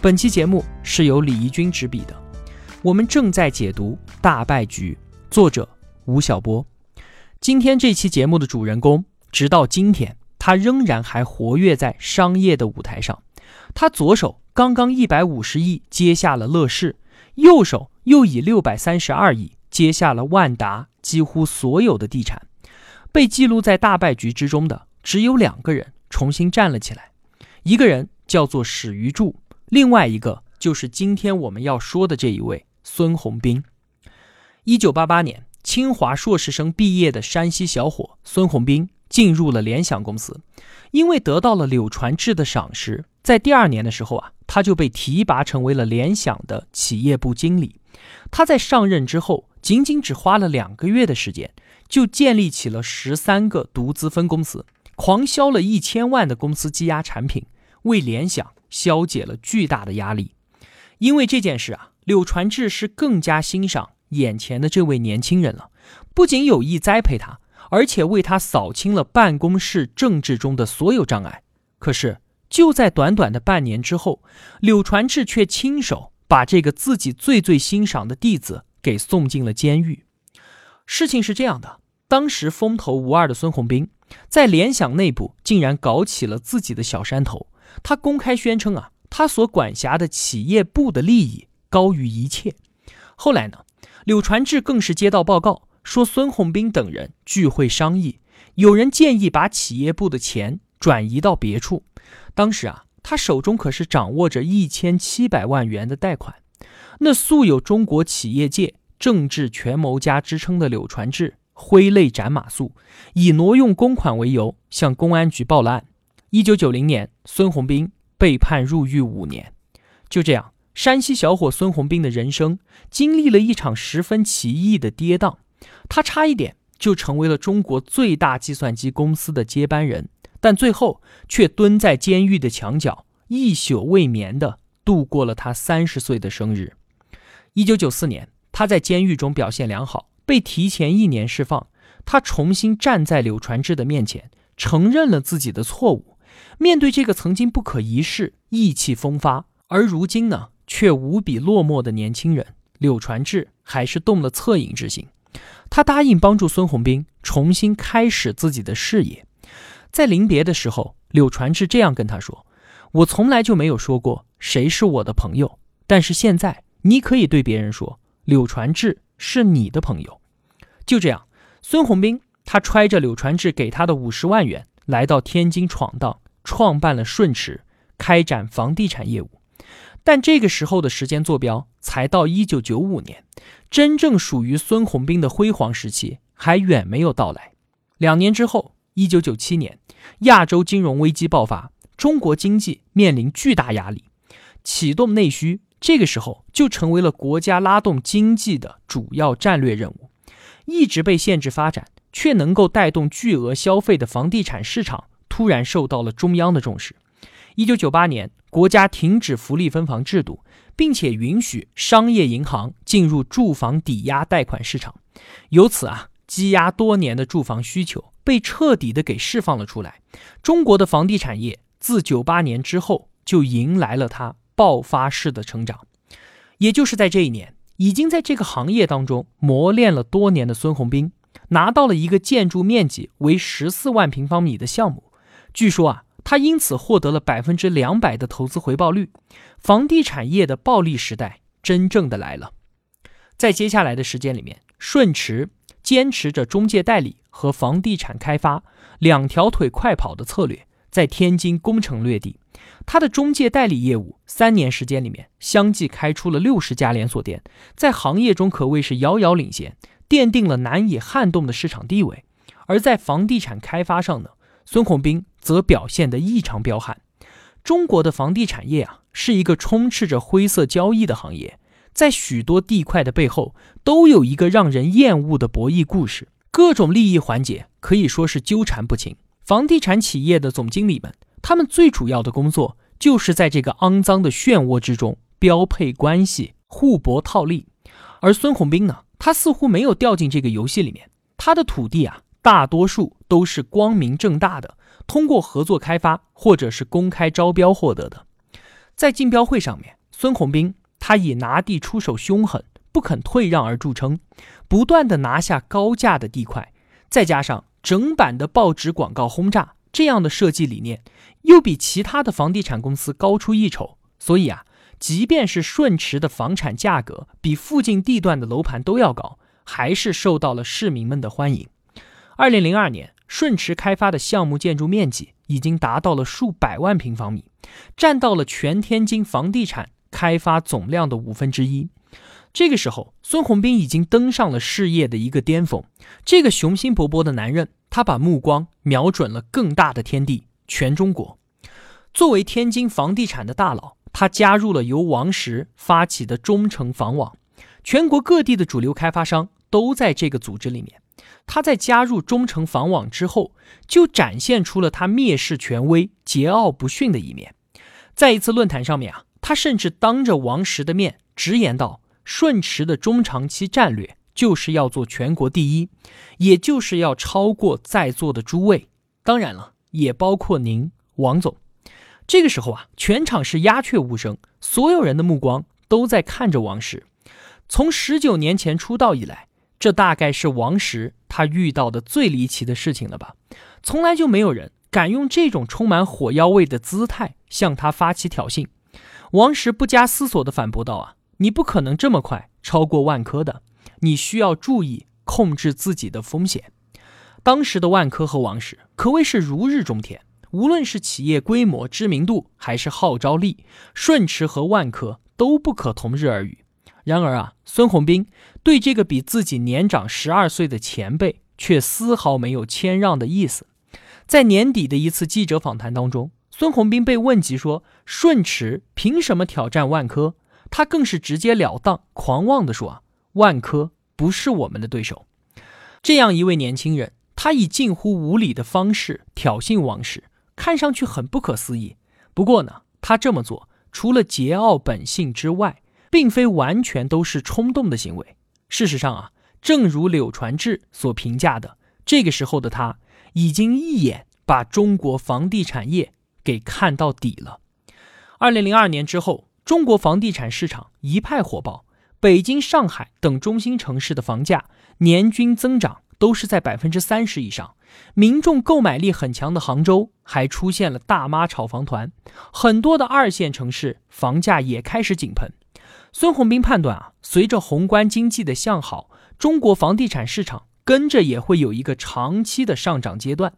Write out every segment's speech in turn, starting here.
本期节目是由李怡君执笔的，我们正在解读《大败局》，作者吴晓波。今天这期节目的主人公，直到今天，他仍然还活跃在商业的舞台上。他左手刚刚一百五十亿接下了乐视，右手又以六百三十二亿接下了万达几乎所有的地产。被记录在大败局之中的只有两个人重新站了起来，一个人叫做史玉柱。另外一个就是今天我们要说的这一位孙宏斌。一九八八年，清华硕士生毕业的山西小伙孙宏斌进入了联想公司，因为得到了柳传志的赏识，在第二年的时候啊，他就被提拔成为了联想的企业部经理。他在上任之后，仅仅只花了两个月的时间，就建立起了十三个独资分公司，狂销了一千万的公司积压产品，为联想。消解了巨大的压力，因为这件事啊，柳传志是更加欣赏眼前的这位年轻人了，不仅有意栽培他，而且为他扫清了办公室政治中的所有障碍。可是就在短短的半年之后，柳传志却亲手把这个自己最最欣赏的弟子给送进了监狱。事情是这样的，当时风头无二的孙宏斌，在联想内部竟然搞起了自己的小山头。他公开宣称啊，他所管辖的企业部的利益高于一切。后来呢，柳传志更是接到报告说，孙宏斌等人聚会商议，有人建议把企业部的钱转移到别处。当时啊，他手中可是掌握着一千七百万元的贷款。那素有中国企业界政治权谋家之称的柳传志，挥泪斩马谡，以挪用公款为由，向公安局报了案。一九九零年，孙宏斌被判入狱五年。就这样，山西小伙孙宏斌的人生经历了一场十分奇异的跌宕。他差一点就成为了中国最大计算机公司的接班人，但最后却蹲在监狱的墙角，一宿未眠的度过了他三十岁的生日。一九九四年，他在监狱中表现良好，被提前一年释放。他重新站在柳传志的面前，承认了自己的错误。面对这个曾经不可一世、意气风发，而如今呢却无比落寞的年轻人，柳传志还是动了恻隐之心。他答应帮助孙宏斌重新开始自己的事业。在临别的时候，柳传志这样跟他说：“我从来就没有说过谁是我的朋友，但是现在你可以对别人说，柳传志是你的朋友。”就这样，孙宏斌他揣着柳传志给他的五十万元，来到天津闯荡。创办了顺驰，开展房地产业务，但这个时候的时间坐标才到一九九五年，真正属于孙宏斌的辉煌时期还远没有到来。两年之后，一九九七年，亚洲金融危机爆发，中国经济面临巨大压力，启动内需，这个时候就成为了国家拉动经济的主要战略任务。一直被限制发展，却能够带动巨额消费的房地产市场。突然受到了中央的重视。一九九八年，国家停止福利分房制度，并且允许商业银行进入住房抵押贷款市场。由此啊，积压多年的住房需求被彻底的给释放了出来。中国的房地产业自九八年之后就迎来了它爆发式的成长。也就是在这一年，已经在这个行业当中磨练了多年的孙宏斌，拿到了一个建筑面积为十四万平方米的项目。据说啊，他因此获得了百分之两百的投资回报率，房地产业的暴利时代真正的来了。在接下来的时间里面，顺驰坚持着中介代理和房地产开发两条腿快跑的策略，在天津攻城略地。他的中介代理业务三年时间里面，相继开出了六十家连锁店，在行业中可谓是遥遥领先，奠定了难以撼动的市场地位。而在房地产开发上呢？孙宏斌则表现得异常彪悍，中国的房地产业啊，是一个充斥着灰色交易的行业，在许多地块的背后，都有一个让人厌恶的博弈故事，各种利益环节可以说是纠缠不清。房地产企业的总经理们，他们最主要的工作就是在这个肮脏的漩涡之中标配关系、互博套利。而孙宏斌呢，他似乎没有掉进这个游戏里面，他的土地啊。大多数都是光明正大的，通过合作开发或者是公开招标获得的。在竞标会上面，孙宏斌他以拿地出手凶狠、不肯退让而著称，不断的拿下高价的地块，再加上整版的报纸广告轰炸，这样的设计理念又比其他的房地产公司高出一筹。所以啊，即便是顺驰的房产价格比附近地段的楼盘都要高，还是受到了市民们的欢迎。二零零二年，顺驰开发的项目建筑面积已经达到了数百万平方米，占到了全天津房地产开发总量的五分之一。这个时候，孙宏斌已经登上了事业的一个巅峰。这个雄心勃勃的男人，他把目光瞄准了更大的天地——全中国。作为天津房地产的大佬，他加入了由王石发起的中诚房网，全国各地的主流开发商都在这个组织里面。他在加入中诚房网之后，就展现出了他蔑视权威、桀骜不驯的一面。在一次论坛上面啊，他甚至当着王石的面直言道：“顺驰的中长期战略就是要做全国第一，也就是要超过在座的诸位，当然了，也包括您，王总。”这个时候啊，全场是鸦雀无声，所有人的目光都在看着王石。从十九年前出道以来。这大概是王石他遇到的最离奇的事情了吧？从来就没有人敢用这种充满火药味的姿态向他发起挑衅。王石不加思索地反驳道：“啊，你不可能这么快超过万科的，你需要注意控制自己的风险。”当时的万科和王石可谓是如日中天，无论是企业规模、知名度，还是号召力，顺驰和万科都不可同日而语。然而啊，孙宏斌对这个比自己年长十二岁的前辈却丝毫没有谦让的意思。在年底的一次记者访谈当中，孙宏斌被问及说：“顺驰凭什么挑战万科？”他更是直截了当、狂妄地说：“啊，万科不是我们的对手。”这样一位年轻人，他以近乎无礼的方式挑衅王石，看上去很不可思议。不过呢，他这么做除了桀骜本性之外，并非完全都是冲动的行为。事实上啊，正如柳传志所评价的，这个时候的他已经一眼把中国房地产业给看到底了。二零零二年之后，中国房地产市场一派火爆，北京、上海等中心城市的房价年均增长都是在百分之三十以上。民众购买力很强的杭州还出现了大妈炒房团，很多的二线城市房价也开始井喷。孙宏斌判断啊，随着宏观经济的向好，中国房地产市场跟着也会有一个长期的上涨阶段。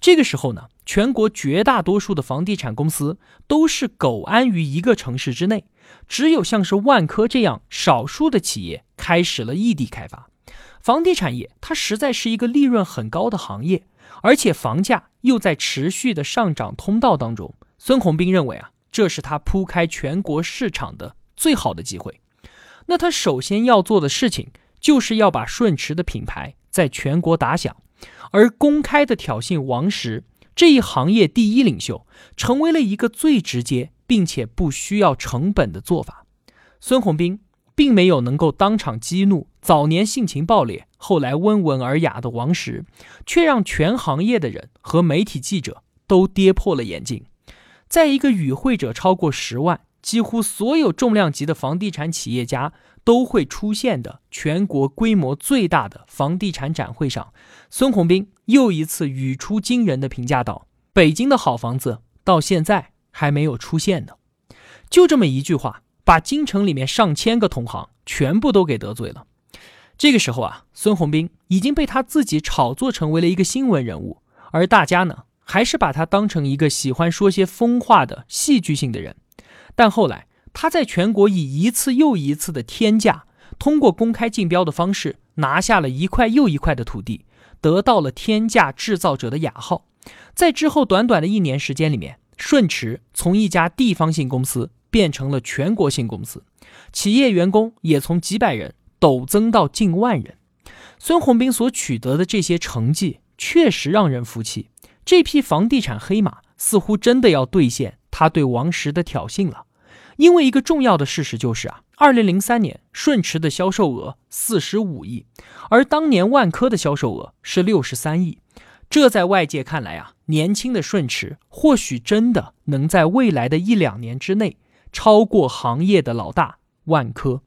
这个时候呢，全国绝大多数的房地产公司都是苟安于一个城市之内，只有像是万科这样少数的企业开始了异地开发。房地产业它实在是一个利润很高的行业，而且房价又在持续的上涨通道当中。孙宏斌认为啊，这是他铺开全国市场的。最好的机会，那他首先要做的事情就是要把顺驰的品牌在全国打响，而公开的挑衅王石这一行业第一领袖，成为了一个最直接并且不需要成本的做法。孙宏斌并没有能够当场激怒早年性情暴烈、后来温文尔雅的王石，却让全行业的人和媒体记者都跌破了眼镜。在一个与会者超过十万。几乎所有重量级的房地产企业家都会出现的全国规模最大的房地产展会上，孙宏斌又一次语出惊人的评价道：“北京的好房子到现在还没有出现呢。”就这么一句话，把京城里面上千个同行全部都给得罪了。这个时候啊，孙宏斌已经被他自己炒作成为了一个新闻人物，而大家呢，还是把他当成一个喜欢说些疯话的戏剧性的人。但后来，他在全国以一次又一次的天价，通过公开竞标的方式拿下了一块又一块的土地，得到了“天价制造者”的雅号。在之后短短的一年时间里面，顺驰从一家地方性公司变成了全国性公司，企业员工也从几百人陡增到近万人。孙宏斌所取得的这些成绩确实让人服气。这匹房地产黑马似乎真的要兑现他对王石的挑衅了。因为一个重要的事实就是啊，二零零三年顺驰的销售额四十五亿，而当年万科的销售额是六十三亿。这在外界看来啊，年轻的顺驰或许真的能在未来的一两年之内超过行业的老大万科。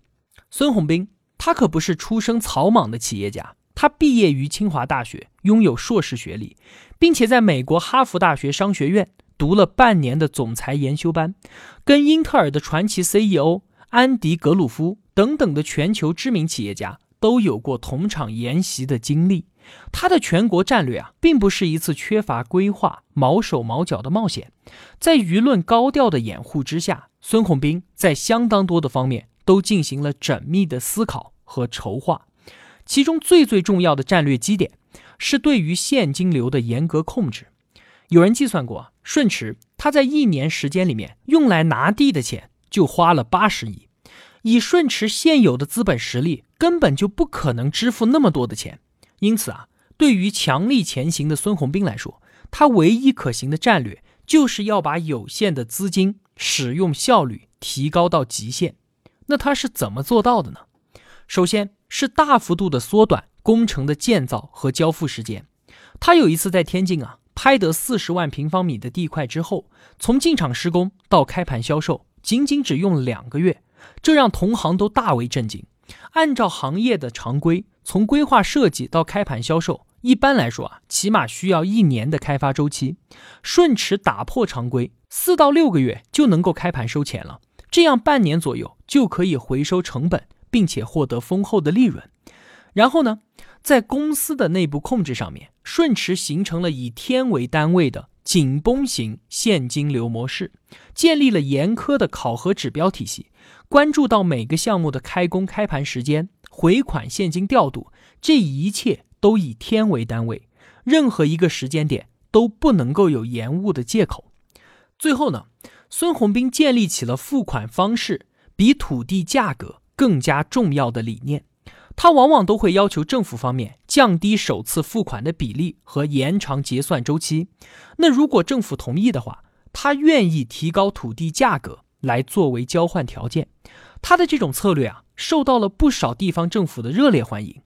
孙宏斌，他可不是出生草莽的企业家，他毕业于清华大学，拥有硕士学历，并且在美国哈佛大学商学院。读了半年的总裁研修班，跟英特尔的传奇 CEO 安迪·格鲁夫等等的全球知名企业家都有过同场研习的经历。他的全国战略啊，并不是一次缺乏规划、毛手毛脚的冒险。在舆论高调的掩护之下，孙宏斌在相当多的方面都进行了缜密的思考和筹划。其中最最重要的战略基点，是对于现金流的严格控制。有人计算过，顺驰他在一年时间里面用来拿地的钱就花了八十亿，以顺驰现有的资本实力，根本就不可能支付那么多的钱。因此啊，对于强力前行的孙宏斌来说，他唯一可行的战略就是要把有限的资金使用效率提高到极限。那他是怎么做到的呢？首先是大幅度的缩短工程的建造和交付时间。他有一次在天津啊。拍得四十万平方米的地块之后，从进场施工到开盘销售，仅仅只用了两个月，这让同行都大为震惊。按照行业的常规，从规划设计到开盘销售，一般来说啊，起码需要一年的开发周期。顺驰打破常规，四到六个月就能够开盘收钱了，这样半年左右就可以回收成本，并且获得丰厚的利润。然后呢？在公司的内部控制上面，顺驰形成了以天为单位的紧绷型现金流模式，建立了严苛的考核指标体系，关注到每个项目的开工开盘时间、回款现金调度，这一切都以天为单位，任何一个时间点都不能够有延误的借口。最后呢，孙宏斌建立起了付款方式比土地价格更加重要的理念。他往往都会要求政府方面降低首次付款的比例和延长结算周期。那如果政府同意的话，他愿意提高土地价格来作为交换条件。他的这种策略啊，受到了不少地方政府的热烈欢迎。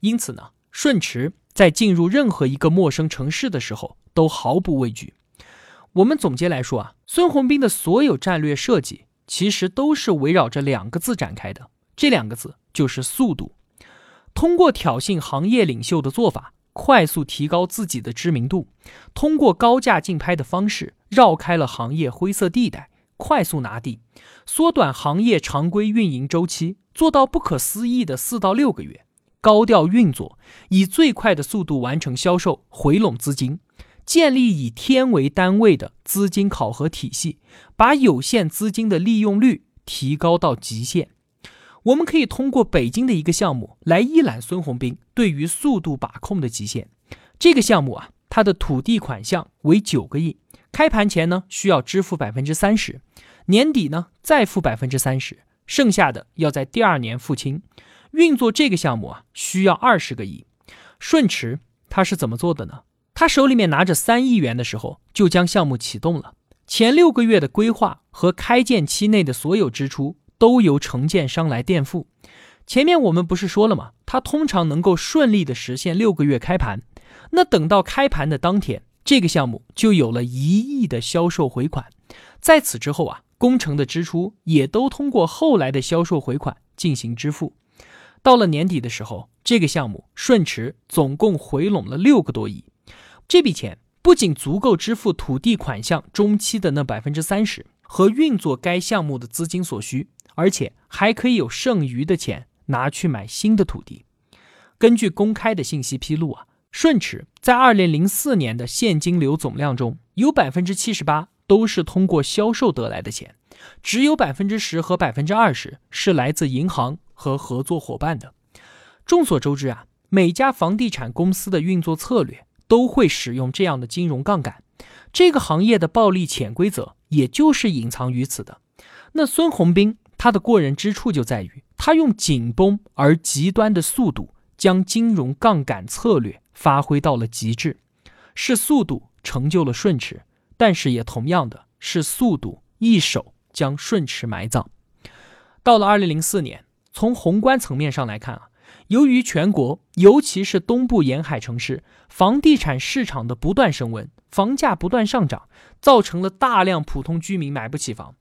因此呢，顺驰在进入任何一个陌生城市的时候都毫不畏惧。我们总结来说啊，孙宏斌的所有战略设计其实都是围绕着两个字展开的，这两个字就是速度。通过挑衅行业领袖的做法，快速提高自己的知名度；通过高价竞拍的方式，绕开了行业灰色地带，快速拿地，缩短行业常规运营周期，做到不可思议的四到六个月。高调运作，以最快的速度完成销售，回笼资金，建立以天为单位的资金考核体系，把有限资金的利用率提高到极限。我们可以通过北京的一个项目来一览孙宏斌对于速度把控的极限。这个项目啊，它的土地款项为九个亿，开盘前呢需要支付百分之三十，年底呢再付百分之三十，剩下的要在第二年付清。运作这个项目啊，需要二十个亿。顺驰他是怎么做的呢？他手里面拿着三亿元的时候，就将项目启动了。前六个月的规划和开建期内的所有支出。都由承建商来垫付。前面我们不是说了吗？它通常能够顺利的实现六个月开盘。那等到开盘的当天，这个项目就有了一亿的销售回款。在此之后啊，工程的支出也都通过后来的销售回款进行支付。到了年底的时候，这个项目顺驰总共回笼了六个多亿。这笔钱不仅足够支付土地款项中期的那百分之三十和运作该项目的资金所需。而且还可以有剩余的钱拿去买新的土地。根据公开的信息披露啊，顺驰在二零零四年的现金流总量中有百分之七十八都是通过销售得来的钱，只有百分之十和百分之二十是来自银行和合作伙伴的。众所周知啊，每家房地产公司的运作策略都会使用这样的金融杠杆。这个行业的暴利潜规则也就是隐藏于此的。那孙宏斌他的过人之处就在于，他用紧绷而极端的速度，将金融杠杆策略发挥到了极致。是速度成就了顺驰，但是也同样的是速度一手将顺驰埋葬。到了二零零四年，从宏观层面上来看啊，由于全国尤其是东部沿海城市房地产市场的不断升温，房价不断上涨，造成了大量普通居民买不起房，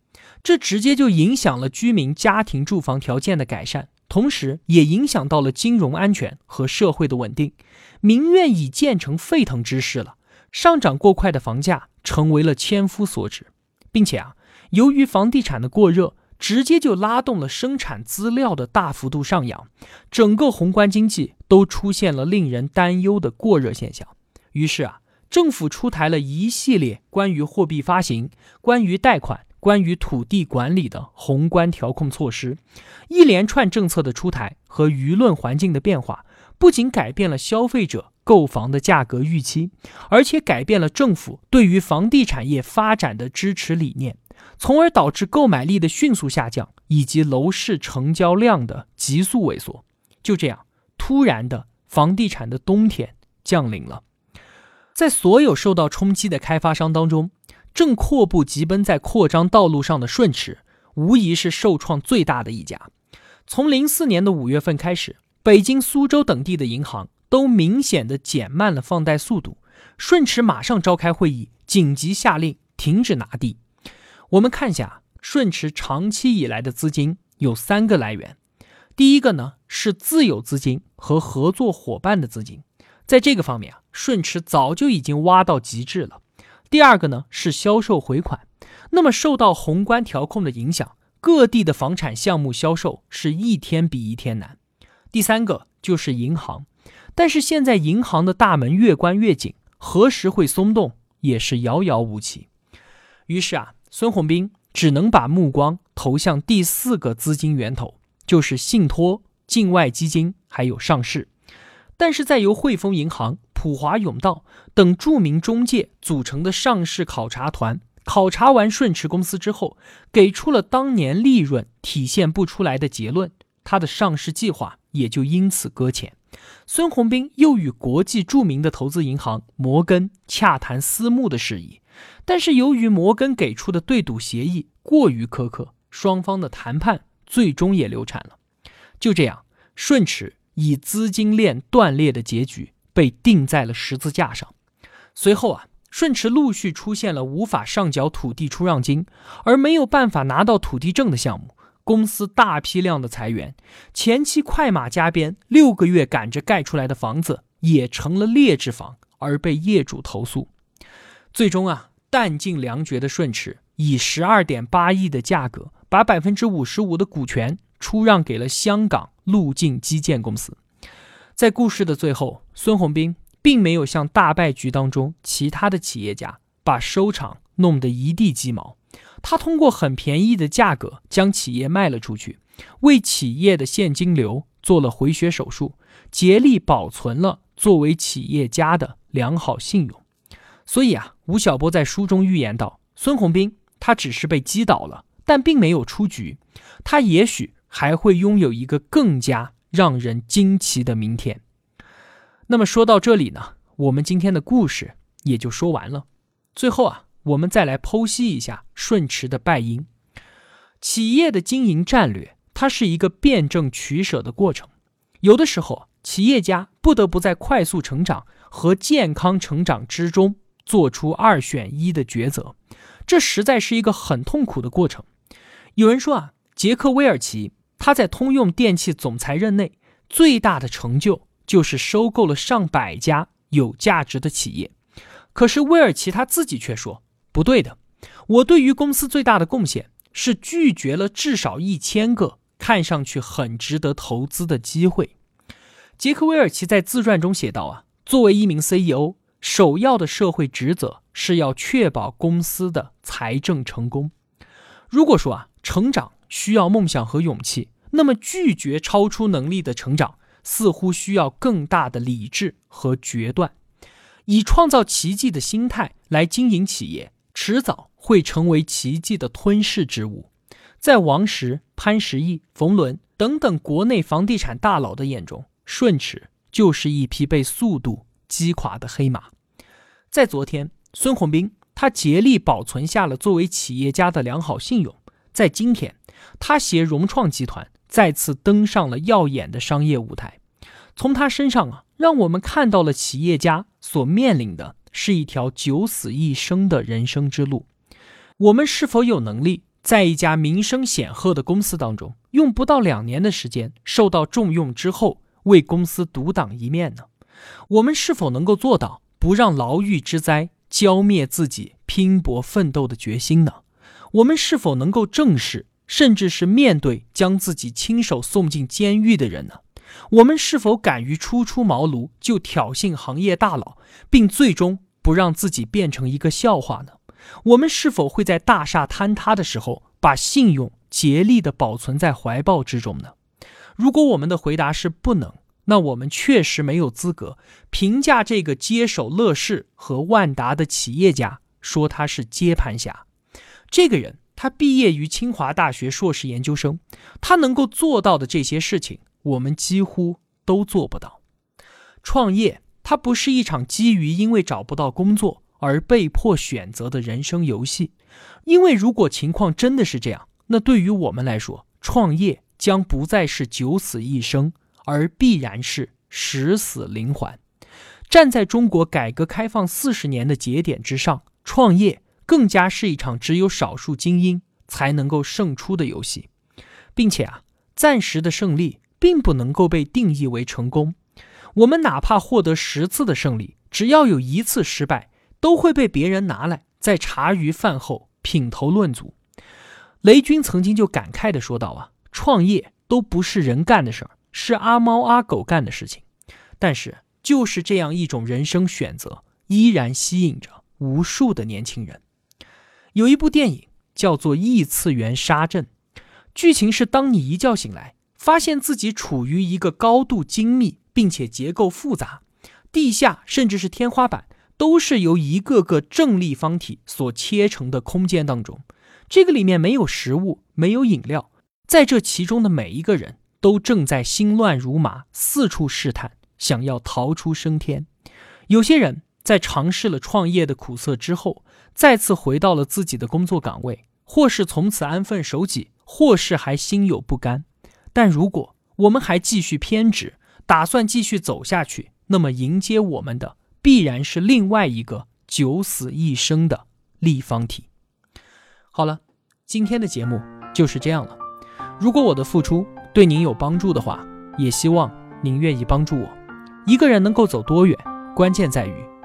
这直接就影响了居民家庭住房条件的改善，同时也影响到了金融安全和社会的稳定。民怨已建成沸腾之势了，上涨过快的房价成为了千夫所指，并且啊，由于房地产的过热。直接就拉动了生产资料的大幅度上扬，整个宏观经济都出现了令人担忧的过热现象。于是啊，政府出台了一系列关于货币发行、关于贷款、关于土地管理的宏观调控措施。一连串政策的出台和舆论环境的变化，不仅改变了消费者购房的价格预期，而且改变了政府对于房地产业发展的支持理念。从而导致购买力的迅速下降，以及楼市成交量的急速萎缩。就这样，突然的房地产的冬天降临了。在所有受到冲击的开发商当中，正阔步疾奔在扩张道路上的顺驰，无疑是受创最大的一家。从零四年的五月份开始，北京、苏州等地的银行都明显的减慢了放贷速度。顺驰马上召开会议，紧急下令停止拿地。我们看一下顺驰长期以来的资金有三个来源，第一个呢是自有资金和合作伙伴的资金，在这个方面啊，顺驰早就已经挖到极致了。第二个呢是销售回款，那么受到宏观调控的影响，各地的房产项目销售是一天比一天难。第三个就是银行，但是现在银行的大门越关越紧，何时会松动也是遥遥无期。于是啊。孙宏斌只能把目光投向第四个资金源头，就是信托、境外基金还有上市。但是，在由汇丰银行、普华永道等著名中介组成的上市考察团考察完顺驰公司之后，给出了当年利润体现不出来的结论，他的上市计划也就因此搁浅。孙宏斌又与国际著名的投资银行摩根洽谈私募的事宜。但是由于摩根给出的对赌协议过于苛刻，双方的谈判最终也流产了。就这样，顺驰以资金链断裂的结局被钉在了十字架上。随后啊，顺驰陆续出现了无法上缴土地出让金，而没有办法拿到土地证的项目，公司大批量的裁员，前期快马加鞭，六个月赶着盖出来的房子也成了劣质房，而被业主投诉。最终啊。弹尽粮绝的顺驰以十二点八亿的价格，把百分之五十五的股权出让给了香港路径基建公司。在故事的最后，孙宏斌并没有像大败局当中其他的企业家把收场弄得一地鸡毛，他通过很便宜的价格将企业卖了出去，为企业的现金流做了回血手术，竭力保存了作为企业家的良好信用。所以啊，吴晓波在书中预言道：“孙宏斌他只是被击倒了，但并没有出局，他也许还会拥有一个更加让人惊奇的明天。”那么说到这里呢，我们今天的故事也就说完了。最后啊，我们再来剖析一下顺驰的败因。企业的经营战略，它是一个辩证取舍的过程。有的时候，企业家不得不在快速成长和健康成长之中。做出二选一的抉择，这实在是一个很痛苦的过程。有人说啊，杰克韦尔奇他在通用电气总裁任内最大的成就就是收购了上百家有价值的企业。可是威尔奇他自己却说不对的，我对于公司最大的贡献是拒绝了至少一千个看上去很值得投资的机会。杰克韦尔奇在自传中写道啊，作为一名 CEO。首要的社会职责是要确保公司的财政成功。如果说啊，成长需要梦想和勇气，那么拒绝超出能力的成长似乎需要更大的理智和决断。以创造奇迹的心态来经营企业，迟早会成为奇迹的吞噬之物。在王石、潘石屹、冯仑等等国内房地产大佬的眼中，顺驰就是一匹被速度击垮的黑马。在昨天，孙宏斌他竭力保存下了作为企业家的良好信用；在今天，他携融创集团再次登上了耀眼的商业舞台。从他身上啊，让我们看到了企业家所面临的是一条九死一生的人生之路。我们是否有能力？在一家名声显赫的公司当中，用不到两年的时间受到重用之后，为公司独当一面呢？我们是否能够做到不让牢狱之灾浇灭自己拼搏奋斗的决心呢？我们是否能够正视，甚至是面对将自己亲手送进监狱的人呢？我们是否敢于初出茅庐就挑衅行业大佬，并最终不让自己变成一个笑话呢？我们是否会在大厦坍塌的时候，把信用竭力地保存在怀抱之中呢？如果我们的回答是不能，那我们确实没有资格评价这个接手乐视和万达的企业家，说他是接盘侠。这个人，他毕业于清华大学硕士研究生，他能够做到的这些事情，我们几乎都做不到。创业，它不是一场基于因为找不到工作。而被迫选择的人生游戏，因为如果情况真的是这样，那对于我们来说，创业将不再是九死一生，而必然是十死临环。站在中国改革开放四十年的节点之上，创业更加是一场只有少数精英才能够胜出的游戏，并且啊，暂时的胜利并不能够被定义为成功。我们哪怕获得十次的胜利，只要有一次失败。都会被别人拿来在茶余饭后品头论足。雷军曾经就感慨的说道：“啊，创业都不是人干的事儿，是阿猫阿狗干的事情。但是，就是这样一种人生选择，依然吸引着无数的年轻人。有一部电影叫做《异次元杀阵》，剧情是：当你一觉醒来，发现自己处于一个高度精密并且结构复杂，地下甚至是天花板。都是由一个个正立方体所切成的空间当中，这个里面没有食物，没有饮料，在这其中的每一个人都正在心乱如麻，四处试探，想要逃出升天。有些人在尝试了创业的苦涩之后，再次回到了自己的工作岗位，或是从此安分守己，或是还心有不甘。但如果我们还继续偏执，打算继续走下去，那么迎接我们的。必然是另外一个九死一生的立方体。好了，今天的节目就是这样了。如果我的付出对您有帮助的话，也希望您愿意帮助我。一个人能够走多远，关键在于